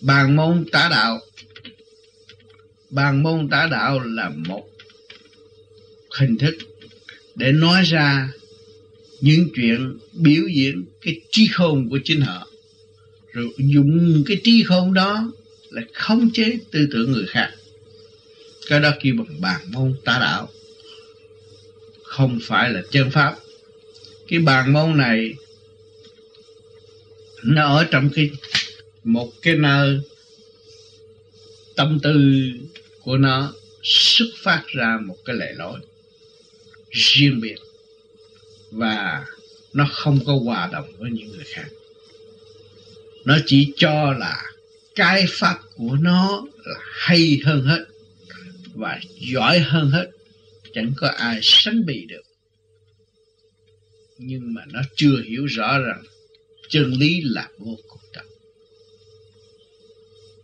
bàn môn tả đạo. Bàn môn tả đạo là một hình thức để nói ra những chuyện biểu diễn cái trí khôn của chính họ. Rồi dùng cái trí khôn đó là khống chế tư tưởng người khác. Cái đó kêu bằng bàn môn tả đạo. Không phải là chân pháp. Cái bàn môn này nó ở trong cái một cái nơi tâm tư của nó xuất phát ra một cái lệ lối riêng biệt và nó không có hòa đồng với những người khác. Nó chỉ cho là cái pháp của nó là hay hơn hết và giỏi hơn hết, chẳng có ai sánh bì được. Nhưng mà nó chưa hiểu rõ rằng chân lý là vô cùng tận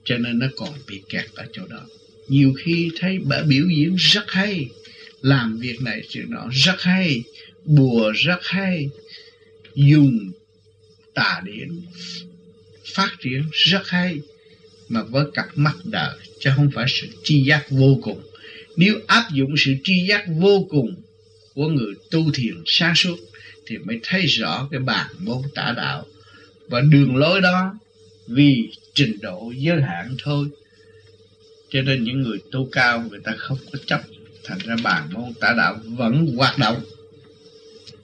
cho nên nó còn bị kẹt ở chỗ đó. Nhiều khi thấy bà biểu diễn rất hay, làm việc này chuyện nọ rất hay, bùa rất hay, dùng tà điển phát triển rất hay, mà với cặp mắt đời chứ không phải sự tri giác vô cùng. Nếu áp dụng sự tri giác vô cùng của người tu thiền sáng suốt, thì mới thấy rõ cái bản môn tả đạo. Và đường lối đó vì trình độ giới hạn thôi. Cho nên những người tu cao, người ta không có chấp. Thành ra bàn môn tả đạo vẫn hoạt động.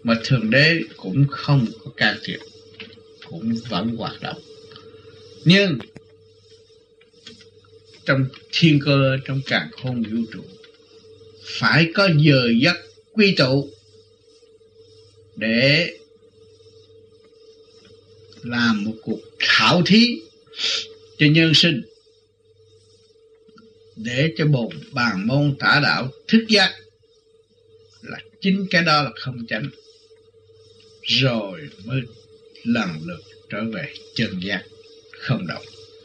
Mà thượng đế cũng không có can thiệp, cũng vẫn hoạt động. Nhưng, trong thiên cơ, trong càng khôn vũ trụ, phải có giờ giấc quy tụ để làm một cuộc khảo thí cho nhân sinh, để cho bồn bàn môn tả đạo thức giác là chính cái đó là không chánh. Rồi mới lần lượt trở về chân giác không động.